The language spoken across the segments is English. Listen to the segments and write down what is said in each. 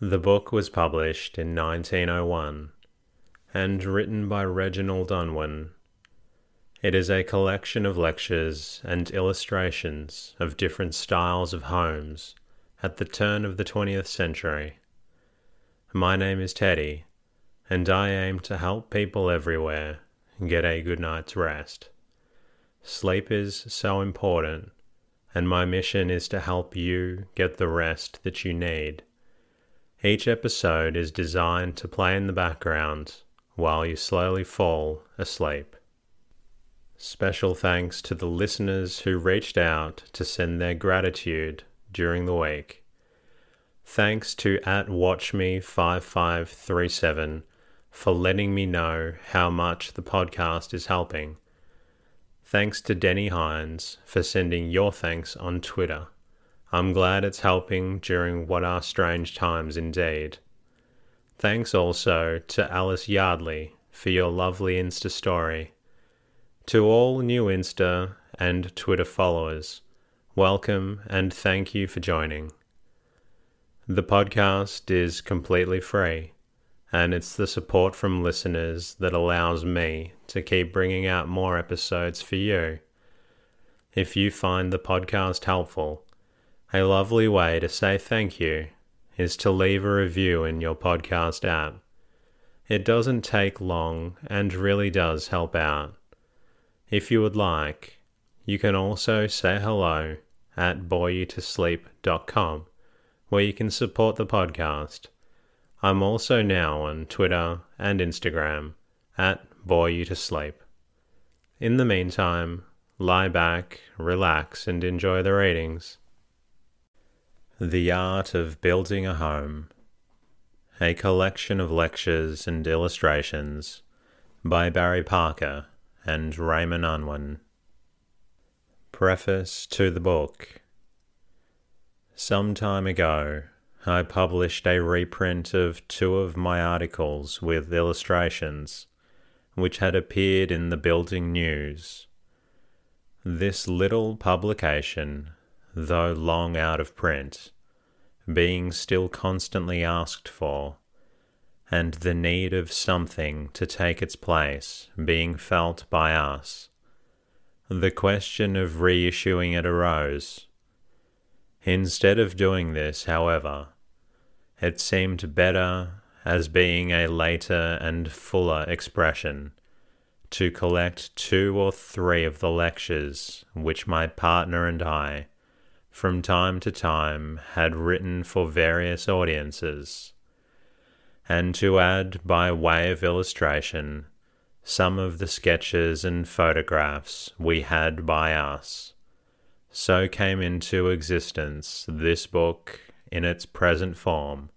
The book was published in 1901 and written by Reginald Unwin. It is a collection of lectures and illustrations of different styles of homes at the turn of the 20th century. My name is Teddy, and I aim to help people everywhere get a good night's rest. Sleep is so important, and my mission is to help you get the rest that you need. Each episode is designed to play in the background while you slowly fall asleep. Special thanks to the listeners who reached out to send their gratitude during the week. Thanks to at WatchMe5537 for letting me know how much the podcast is helping. Thanks to Denny Hines for sending your thanks on Twitter. I'm glad it's helping during what are strange times indeed. Thanks also to Alice Yardley for your lovely Insta story. To all new Insta and Twitter followers, welcome and thank you for joining. The podcast is completely free and it's the support from listeners that allows me to keep bringing out more episodes for you. If you find the podcast helpful, a lovely way to say thank you is to leave a review in your podcast app. It doesn't take long and really does help out. If you would like, you can also say hello at boreyoutosleep.com where you can support the podcast I'm also now on Twitter and Instagram at Bore. In the meantime, lie back, relax, and enjoy the readings. The Art of Building a Home, a collection of lectures and illustrations by Barry Parker and Raymond Unwin. Preface to the book. Some time ago, I published a reprint of two of my articles with illustrations, which had appeared in the Building News. This little publication, though long out of print, being still constantly asked for, and the need of something to take its place being felt by us, the question of reissuing it arose. Instead of doing this, however, it seemed better as being a later and fuller expression to collect two or three of the lectures which my partner and I, from time to time, had written for various audiences, and to add by way of illustration some of the sketches and photographs we had by us. So came into existence this book in its present form,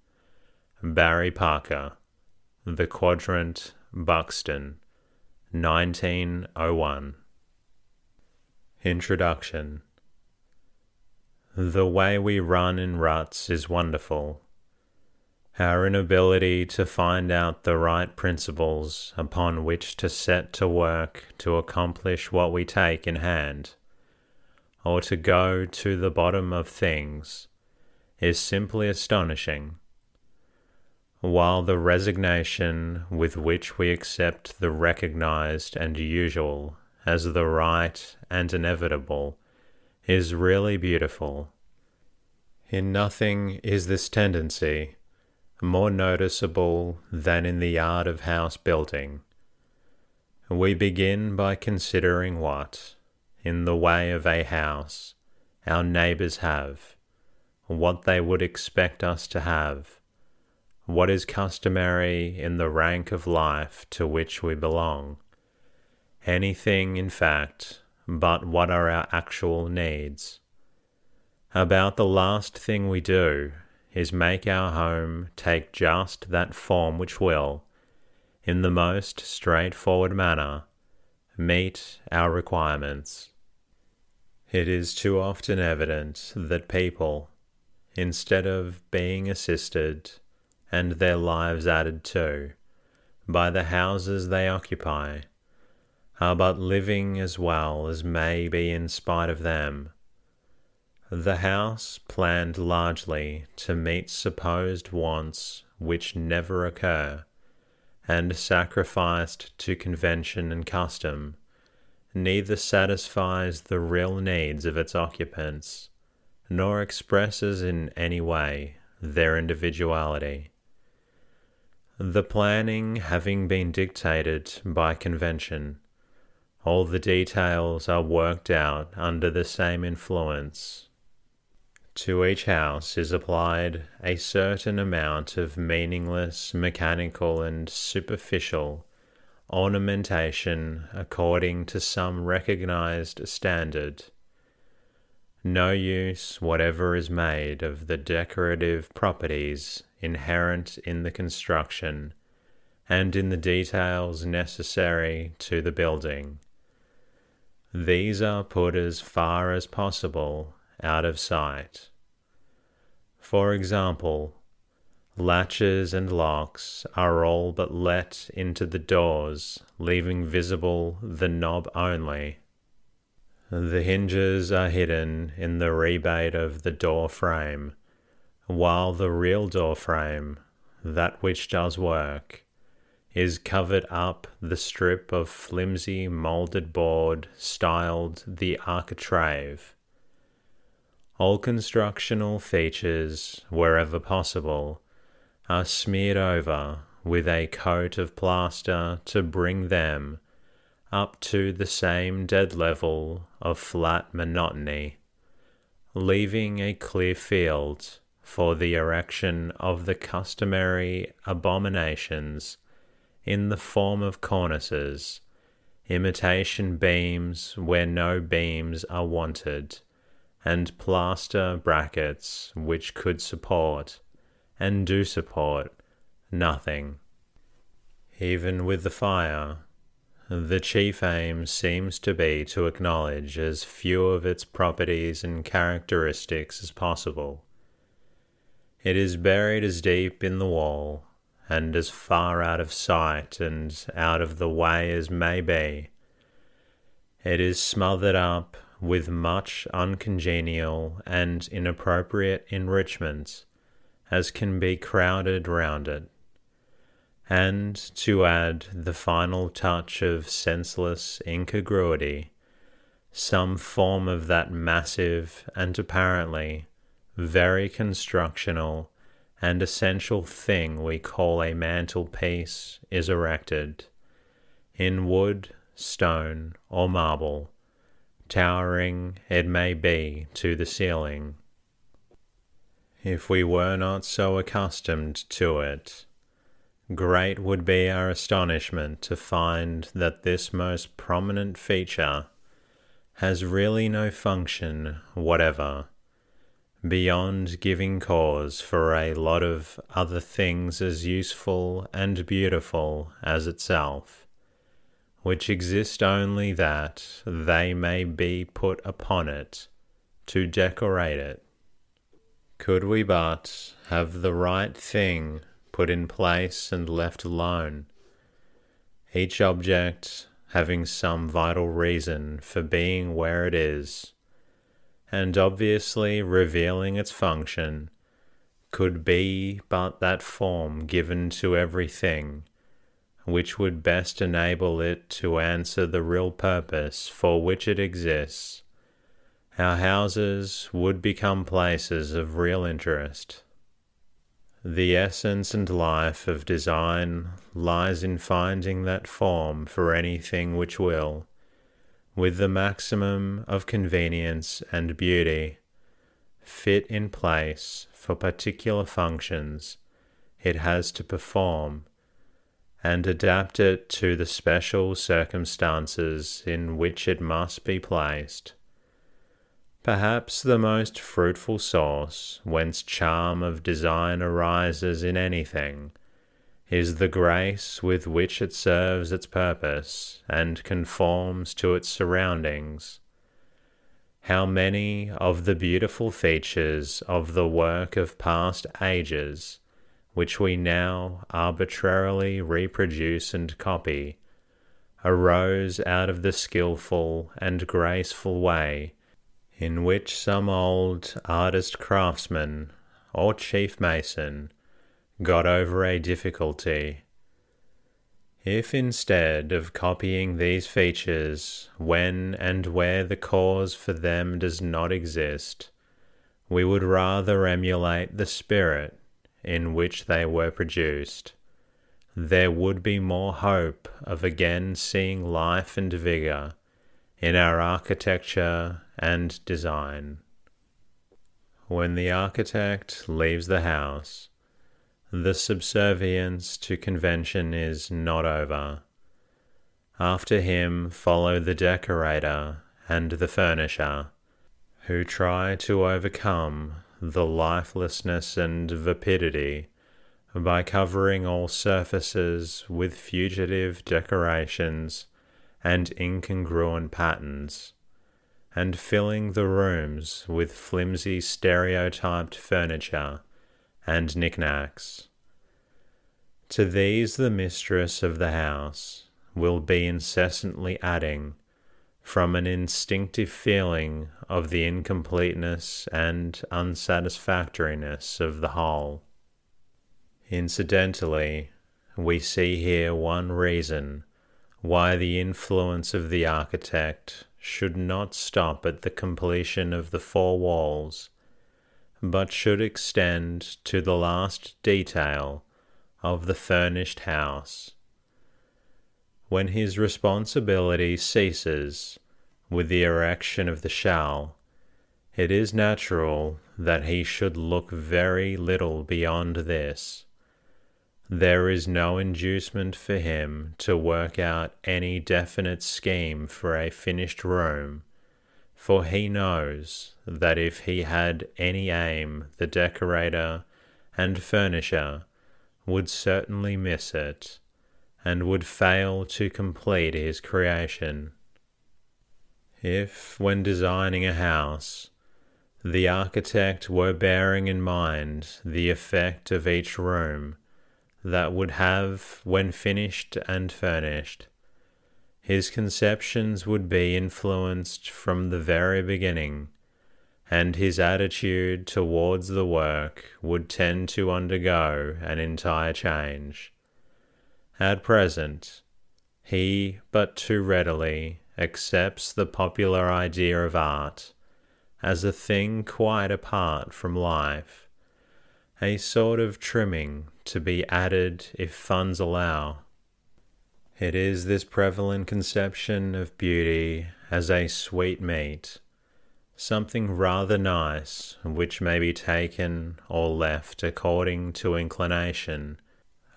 Barry Parker, The Quadrant, Buxton, 1901. Introduction The way we run in ruts is wonderful. Our inability to find out the right principles upon which to set to work to accomplish what we take in hand, or to go to the bottom of things is simply astonishing. While the resignation with which we accept the recognized and usual as the right and inevitable is really beautiful. In nothing is this tendency more noticeable than in the art of house building. We begin by considering what, in the way of a house, our neighbors have what they would expect us to have, what is customary in the rank of life to which we belong, anything, in fact, but what are our actual needs. About the last thing we do is make our home take just that form which will, in the most straightforward manner, meet our requirements. It is too often evident that people, instead of being assisted and their lives added to by the houses they occupy, are but living as well as may be in spite of them. The house planned largely to meet supposed wants which never occur, and sacrificed to convention and custom, neither satisfies the real needs of its occupants, nor expresses in any way their individuality. The planning having been dictated by convention, all the details are worked out under the same influence. To each house is applied a certain amount of meaningless, mechanical, and superficial ornamentation according to some recognized standard. No use whatever is made of the decorative properties inherent in the construction and in the details necessary to the building. These are put as far as possible out of sight. For example, latches and locks are all but let into the doors, leaving visible the knob only. The hinges are hidden in the rebate of the door frame, while the real door frame, that which does work, is covered up the strip of flimsy moulded board styled the architrave. All constructional features, wherever possible, are smeared over with a coat of plaster to bring them up to the same dead level of flat monotony, leaving a clear field for the erection of the customary abominations in the form of cornices, imitation beams where no beams are wanted, and plaster brackets which could support, and do support, nothing. Even with the fire, the chief aim seems to be to acknowledge as few of its properties and characteristics as possible. It is buried as deep in the wall and as far out of sight and out of the way as may be. It is smothered up with much uncongenial and inappropriate enrichment as can be crowded round it. And to add the final touch of senseless incongruity, some form of that massive and apparently very constructional and essential thing we call a mantelpiece is erected, in wood, stone, or marble, towering, it may be, to the ceiling. If we were not so accustomed to it, great would be our astonishment to find that this most prominent feature has really no function whatever beyond giving cause for a lot of other things as useful and beautiful as itself, which exist only that they may be put upon it to decorate it. Could we but have the right thing put in place and left alone, each object having some vital reason for being where it is, and obviously revealing its function, could be but that form given to everything which would best enable it to answer the real purpose for which it exists, our houses would become places of real interest. The essence and life of design lies in finding that form for anything which will, with the maximum of convenience and beauty, fit in place for particular functions it has to perform, and adapt it to the special circumstances in which it must be placed. Perhaps the most fruitful source whence charm of design arises in anything is the grace with which it serves its purpose and conforms to its surroundings. How many of the beautiful features of the work of past ages, which we now arbitrarily reproduce and copy, arose out of the skilful and graceful way in which some old artist craftsman or chief mason got over a difficulty. If instead of copying these features when and where the cause for them does not exist, we would rather emulate the spirit in which they were produced, there would be more hope of again seeing life and vigour in our architecture and design. When the architect leaves the house, the subservience to convention is not over. After him follow the decorator and the furnisher, who try to overcome the lifelessness and vapidity by covering all surfaces with fugitive decorations and incongruent patterns, and filling the rooms with flimsy stereotyped furniture and knickknacks. To these the mistress of the house will be incessantly adding from an instinctive feeling of the incompleteness and unsatisfactoriness of the whole. Incidentally, we see here one reason why the influence of the architect should not stop at the completion of the four walls, but should extend to the last detail of the furnished house. When his responsibility ceases with the erection of the shell, it is natural that he should look very little beyond this there is no inducement for him to work out any definite scheme for a finished room, for he knows that if he had any aim, the decorator and furnisher would certainly miss it, and would fail to complete his creation. If, when designing a house, the architect were bearing in mind the effect of each room, that would have when finished and furnished. His conceptions would be influenced from the very beginning, and his attitude towards the work would tend to undergo an entire change. At present, he but too readily accepts the popular idea of art as a thing quite apart from life, a sort of trimming to be added if funds allow. It is this prevalent conception of beauty as a sweet meat, something rather nice which may be taken or left according to inclination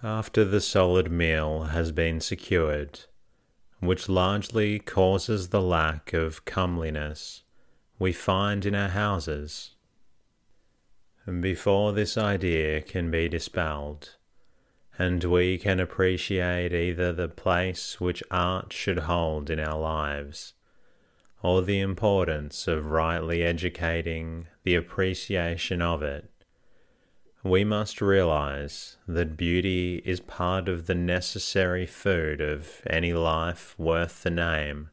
after the solid meal has been secured, which largely causes the lack of comeliness we find in our houses. Before this idea can be dispelled, and we can appreciate either the place which art should hold in our lives, or the importance of rightly educating the appreciation of it, we must realize that beauty is part of the necessary food of any life worth the name.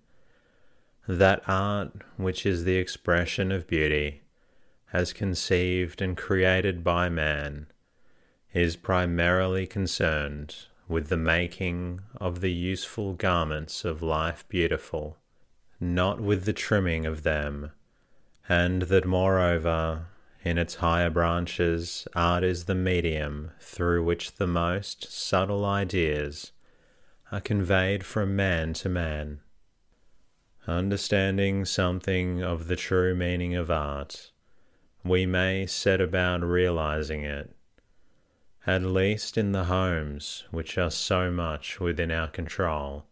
That art which is the expression of beauty as conceived and created by man, is primarily concerned with the making of the useful garments of life beautiful, not with the trimming of them, and that moreover, in its higher branches, art is the medium through which the most subtle ideas are conveyed from man to man. Understanding something of the true meaning of art, we may set about realizing it, at least in the homes which are so much within our control.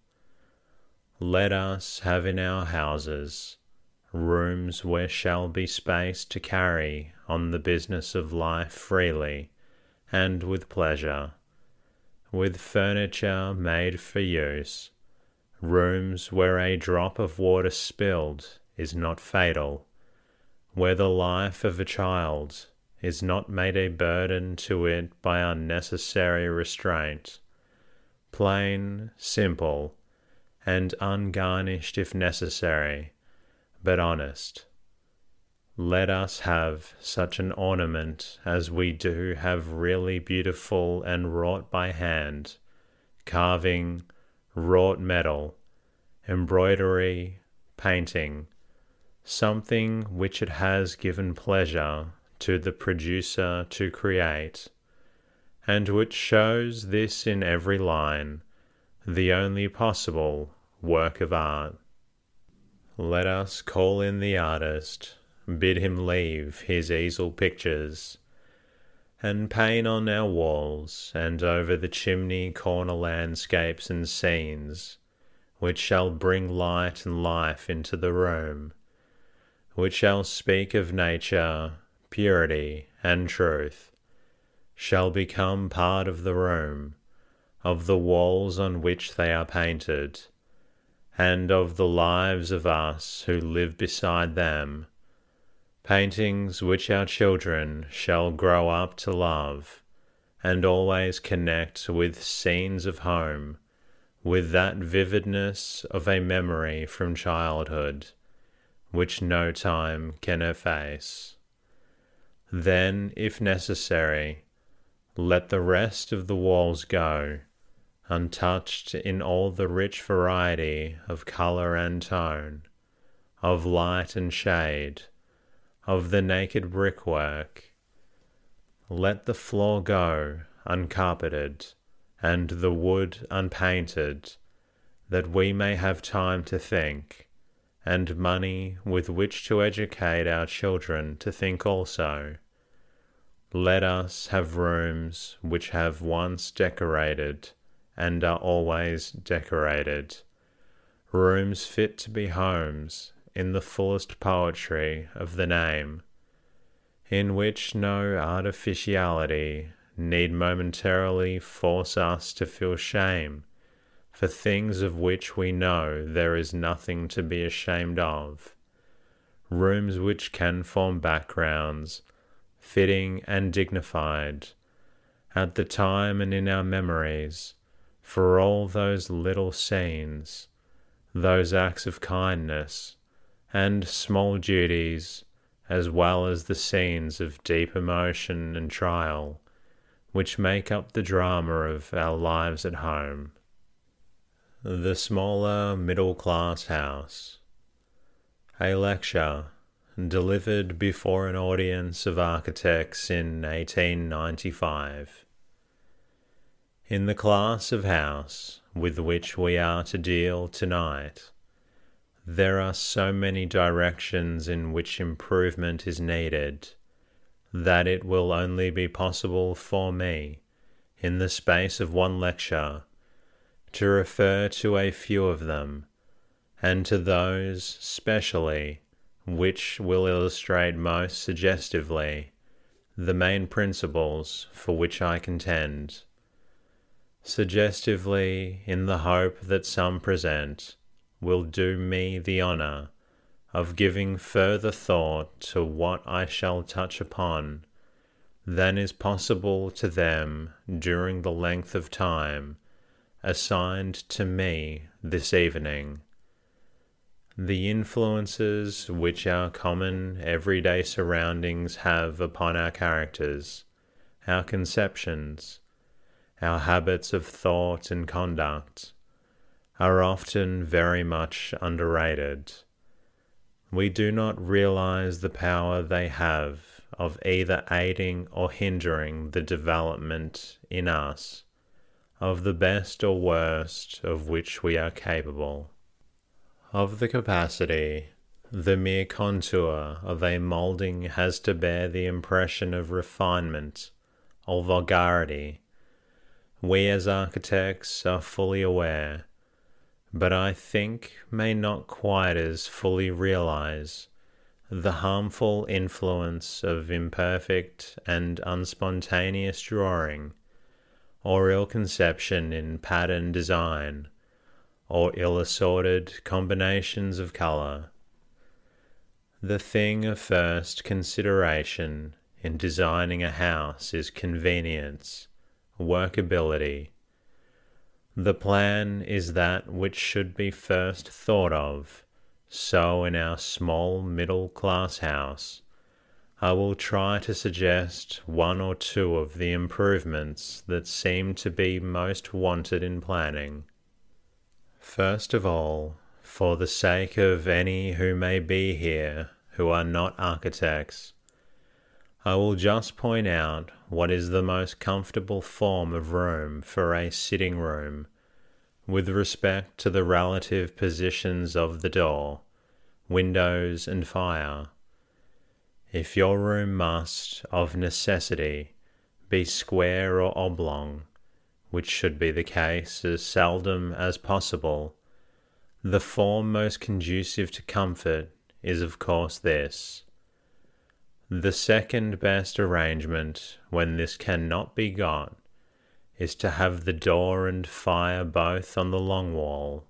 Let us have in our houses rooms where shall be space to carry on the business of life freely and with pleasure, with furniture made for use, rooms where a drop of water spilled is not fatal, where the life of a child is not made a burden to it by unnecessary restraint, plain, simple, and ungarnished if necessary, but honest. Let us have such an ornament as we do have really beautiful and wrought by hand, carving, wrought metal, embroidery, painting, something which it has given pleasure to the producer to create, and which shows this in every line, the only possible work of art. Let us call in the artist, bid him leave his easel pictures, and paint on our walls and over the chimney corner landscapes and scenes, which shall bring light and life into the room, which shall speak of nature purity, and truth shall become part of the room, of the walls on which they are painted, and of the lives of us who live beside them, paintings which our children shall grow up to love, and always connect with scenes of home, with that vividness of a memory from childhood, which no time can efface. Then, if necessary, let the rest of the walls go, untouched in all the rich variety of colour and tone, of light and shade, of the naked brickwork. Let the floor go uncarpeted, and the wood unpainted, that we may have time to think and money with which to educate our children to think also. Let us have rooms which have once decorated and are always decorated, rooms fit to be homes in the fullest poetry of the name, in which no artificiality need momentarily force us to feel shame for things of which we know there is nothing to be ashamed of, rooms which can form backgrounds, fitting and dignified, at the time and in our memories, for all those little scenes, those acts of kindness, and small duties, as well as the scenes of deep emotion and trial, which make up the drama of our lives at home. The Smaller Middle Class House. A lecture delivered before an audience of architects in 1895. In the class of house with which we are to deal tonight, there are so many directions in which improvement is needed that it will only be possible for me, in the space of one lecture, to refer to a few of them, and to those specially which will illustrate most suggestively the main principles for which I contend. Suggestively, in the hope that some present will do me the honour of giving further thought to what I shall touch upon than is possible to them during the length of time assigned to me this evening. The influences which our common everyday surroundings have upon our characters, our conceptions, our habits of thought and conduct, are often very much underrated. We do not realize the power they have of either aiding or hindering the development in us of the best or worst of which we are capable. Of the capacity, the mere contour of a moulding has to bear the impression of refinement or vulgarity. We as architects are fully aware, but I think may not quite as fully realize the harmful influence of imperfect and unspontaneous drawing, or ill conception in pattern design, or ill assorted combinations of colour. The thing of first consideration in designing a house is convenience, workability. The plan is that which should be first thought of so, in our small middle class house, I will try to suggest one or two of the improvements that seem to be most wanted in planning. First of all, for the sake of any who may be here who are not architects, I will just point out what is the most comfortable form of room for a sitting room with respect to the relative positions of the door, windows, and fire. If your room must, of necessity, be square or oblong, which should be the case as seldom as possible, the form most conducive to comfort is, of course, this. The second best arrangement, when this cannot be got, is to have the door and fire both on the long wall.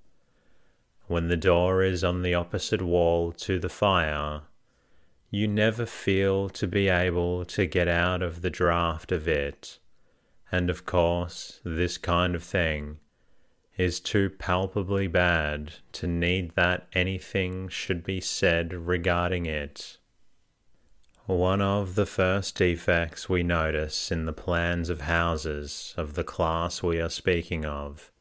When the door is on the opposite wall to the fire, you never feel to be able to get out of the draught of it, and of course, this kind of thing is too palpably bad to need that anything should be said regarding it. One of the first defects we notice in the plans of houses of the class we are speaking of,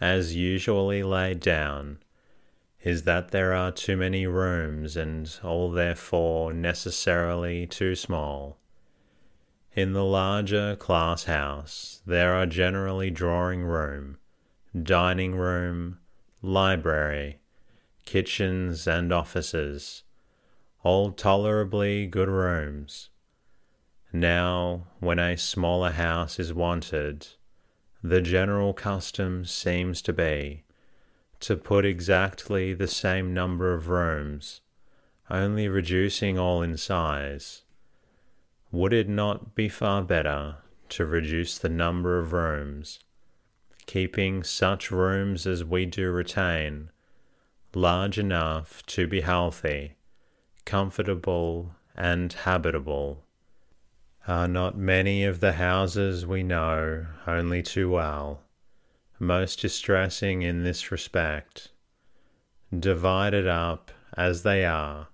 as usually laid down, is that there are too many rooms and all therefore necessarily too small. In the larger class house, there are generally drawing room, dining room, library, kitchens, and offices all tolerably good rooms. Now, when a smaller house is wanted, the general custom seems to be to put exactly the same number of rooms, only reducing all in size. Would it not be far better to reduce the number of rooms, keeping such rooms as we do retain large enough to be healthy? comfortable, and habitable. Are not many of the houses we know only too well, most distressing in this respect, divided up as they are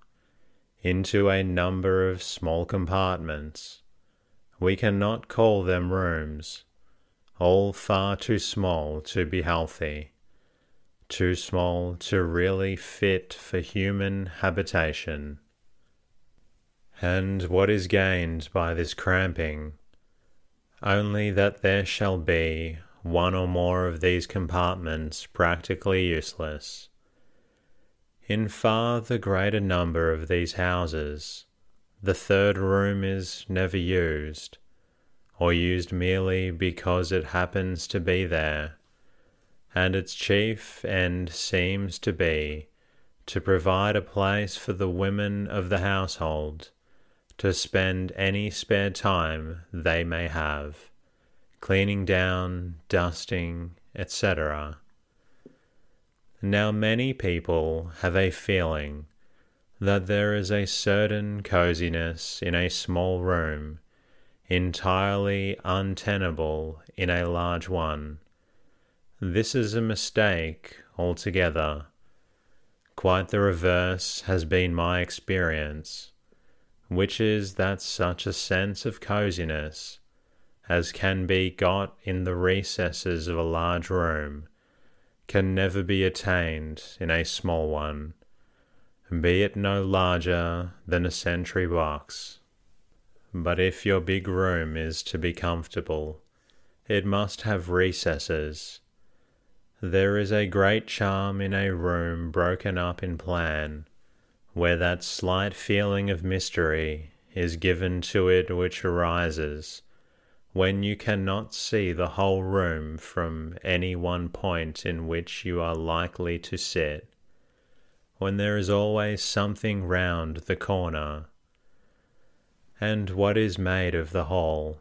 into a number of small compartments? We cannot call them rooms, all far too small to be healthy, too small to really fit for human habitation. And what is gained by this cramping? Only that there shall be one or more of these compartments practically useless. In far the greater number of these houses, the third room is never used, or used merely because it happens to be there, and its chief end seems to be to provide a place for the women of the household to spend any spare time they may have, cleaning down, dusting, etc. Now, many people have a feeling that there is a certain coziness in a small room entirely untenable in a large one. This is a mistake altogether. Quite the reverse has been my experience which is that such a sense of coziness as can be got in the recesses of a large room can never be attained in a small one, be it no larger than a sentry box. But if your big room is to be comfortable, it must have recesses. There is a great charm in a room broken up in plan where that slight feeling of mystery is given to it which arises when you cannot see the whole room from any one point in which you are likely to sit, when there is always something round the corner, and what is made of the whole,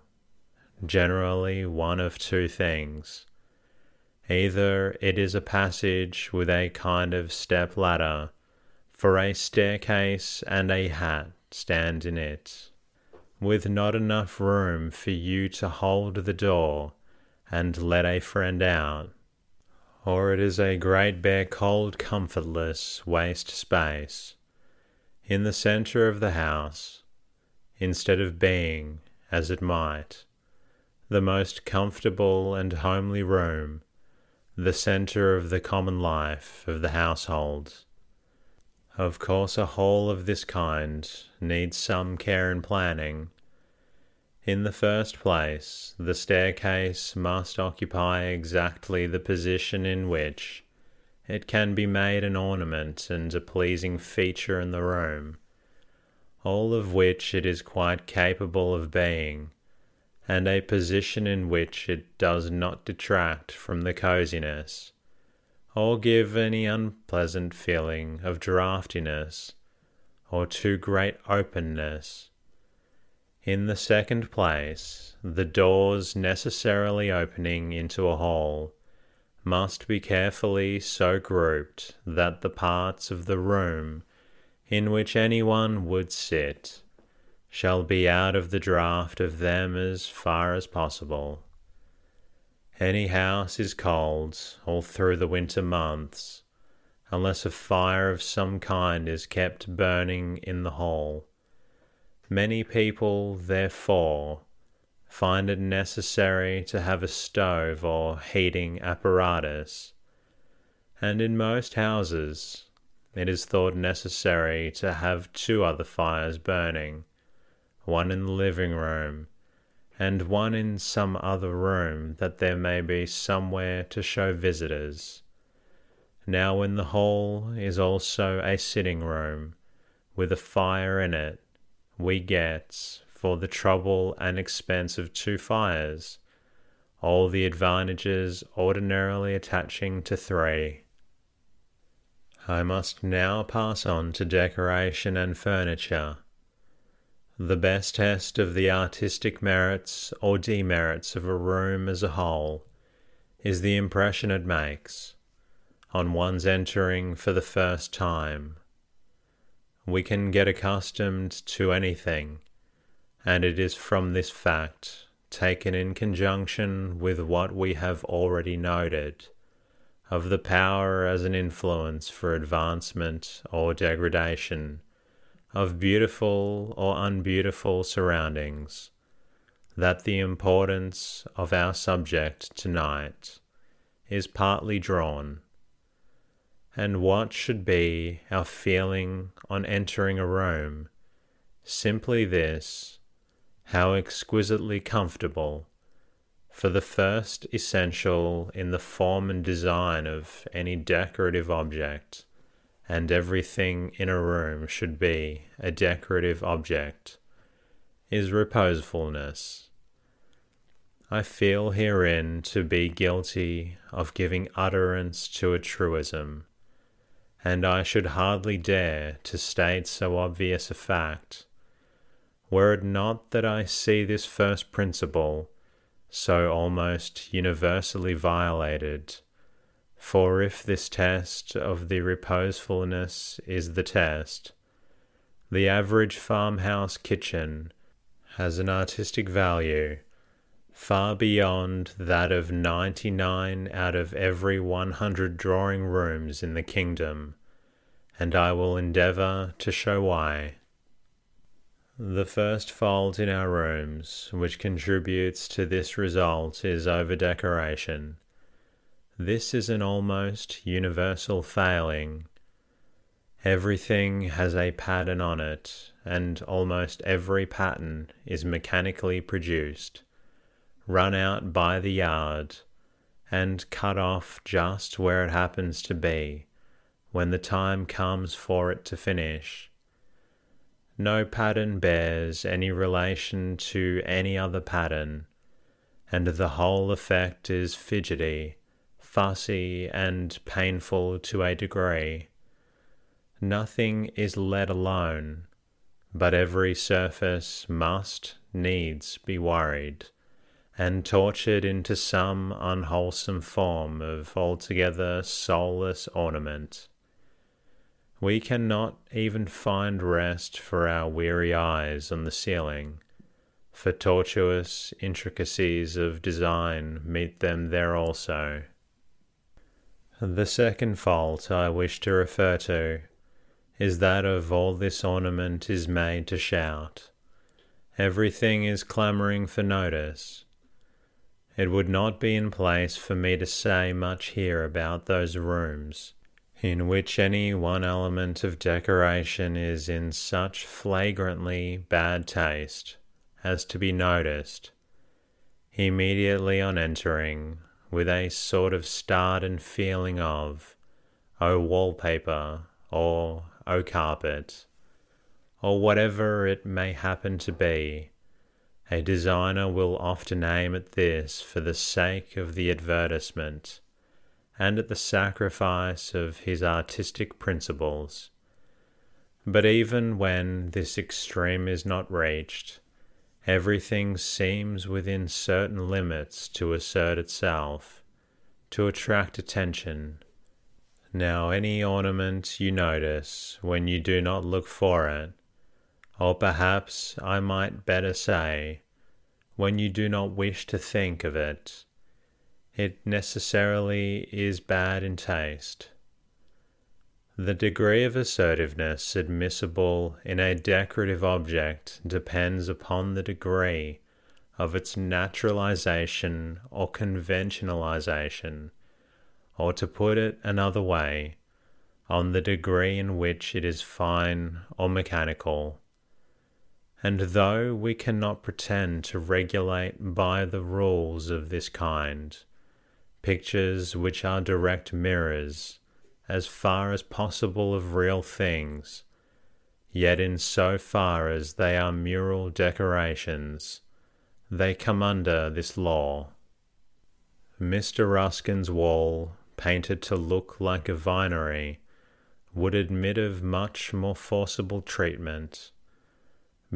generally one of two things. Either it is a passage with a kind of step ladder, for a staircase and a hat stand in it with not enough room for you to hold the door and let a friend out, or it is a great bare cold comfortless waste space in the centre of the house, instead of being, as it might, the most comfortable and homely room, the centre of the common life of the household. Of course, a hall of this kind needs some care and planning. In the first place, the staircase must occupy exactly the position in which it can be made an ornament and a pleasing feature in the room, all of which it is quite capable of being, and a position in which it does not detract from the coziness or give any unpleasant feeling of draughtiness or too great openness. In the second place, the doors necessarily opening into a hall must be carefully so grouped that the parts of the room in which anyone would sit shall be out of the draught of them as far as possible. Any house is cold all through the winter months, unless a fire of some kind is kept burning in the hall. Many people, therefore, find it necessary to have a stove or heating apparatus, and in most houses it is thought necessary to have two other fires burning, one in the living room and one in some other room that there may be somewhere to show visitors. Now, in the hall is also a sitting room with a fire in it, we get, for the trouble and expense of two fires, all the advantages ordinarily attaching to three. I must now pass on to decoration and furniture. The best test of the artistic merits or demerits of a room as a whole is the impression it makes on one's entering for the first time. We can get accustomed to anything, and it is from this fact, taken in conjunction with what we have already noted, of the power as an influence for advancement or degradation of beautiful or unbeautiful surroundings, that the importance of our subject tonight is partly drawn, and what should be our feeling on entering a room, simply this how exquisitely comfortable. For the first essential in the form and design of any decorative object and everything in a room should be a decorative object, is reposefulness. I feel herein to be guilty of giving utterance to a truism, and I should hardly dare to state so obvious a fact, were it not that I see this first principle so almost universally violated for if this test of the reposefulness is the test, the average farmhouse kitchen has an artistic value far beyond that of 99 out of every 100 drawing rooms in the kingdom, and I will endeavour to show why. The first fault in our rooms which contributes to this result is over decoration. This is an almost universal failing. Everything has a pattern on it, and almost every pattern is mechanically produced, run out by the yard, and cut off just where it happens to be when the time comes for it to finish. No pattern bears any relation to any other pattern and the whole effect is fidgety, fussy, and painful to a degree. Nothing is let alone, but every surface must needs be worried and tortured into some unwholesome form of altogether soulless ornament. We cannot even find rest for our weary eyes on the ceiling, for tortuous intricacies of design meet them there also. The second fault I wish to refer to is that of all this ornament is made to shout. Everything is clamouring for notice. It would not be in place for me to say much here about those rooms in which any one element of decoration is in such flagrantly bad taste as to be noticed immediately on entering with a sort of start and feeling of, oh, wallpaper, or oh, carpet, or whatever it may happen to be. A designer will often aim at this for the sake of the advertisement and at the sacrifice of his artistic principles. But even when this extreme is not reached, everything seems within certain limits to assert itself, to attract attention. Now, any ornament you notice when you do not look for it, or perhaps I might better say, when you do not wish to think of it, it necessarily is bad in taste. The degree of assertiveness admissible in a decorative object depends upon the degree of its naturalization or conventionalization, or to put it another way, on the degree in which it is fine or mechanical. And though we cannot pretend to regulate by the rules of this kind, pictures which are direct mirrors, as far as possible, of real things, yet in so far as they are mural decorations, they come under this law. Mr. Ruskin's wall, painted to look like a vinery, would admit of much more forcible treatment.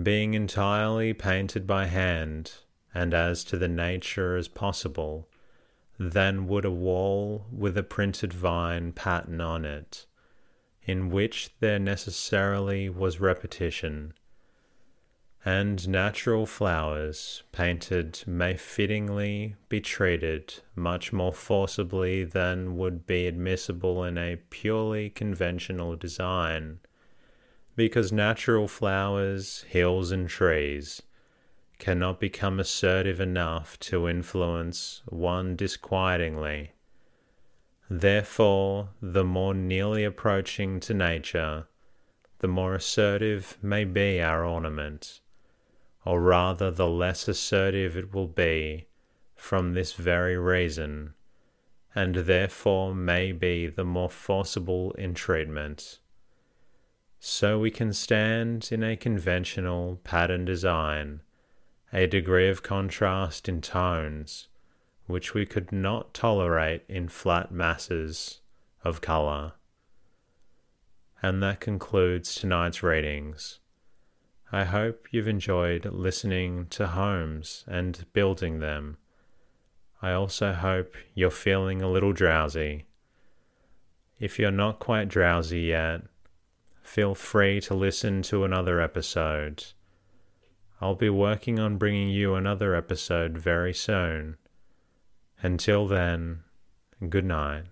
Being entirely painted by hand, and as to the nature as possible, than would a wall with a printed vine pattern on it, in which there necessarily was repetition. And natural flowers painted may fittingly be treated much more forcibly than would be admissible in a purely conventional design, because natural flowers, hills, and trees cannot become assertive enough to influence one disquietingly. Therefore, the more nearly approaching to nature, the more assertive may be our ornament, or rather the less assertive it will be from this very reason, and therefore may be the more forcible in treatment. So we can stand in a conventional pattern design a degree of contrast in tones which we could not tolerate in flat masses of colour. And that concludes tonight's readings. I hope you've enjoyed listening to homes and building them. I also hope you're feeling a little drowsy. If you're not quite drowsy yet, feel free to listen to another episode I'll be working on bringing you another episode very soon. Until then, good night.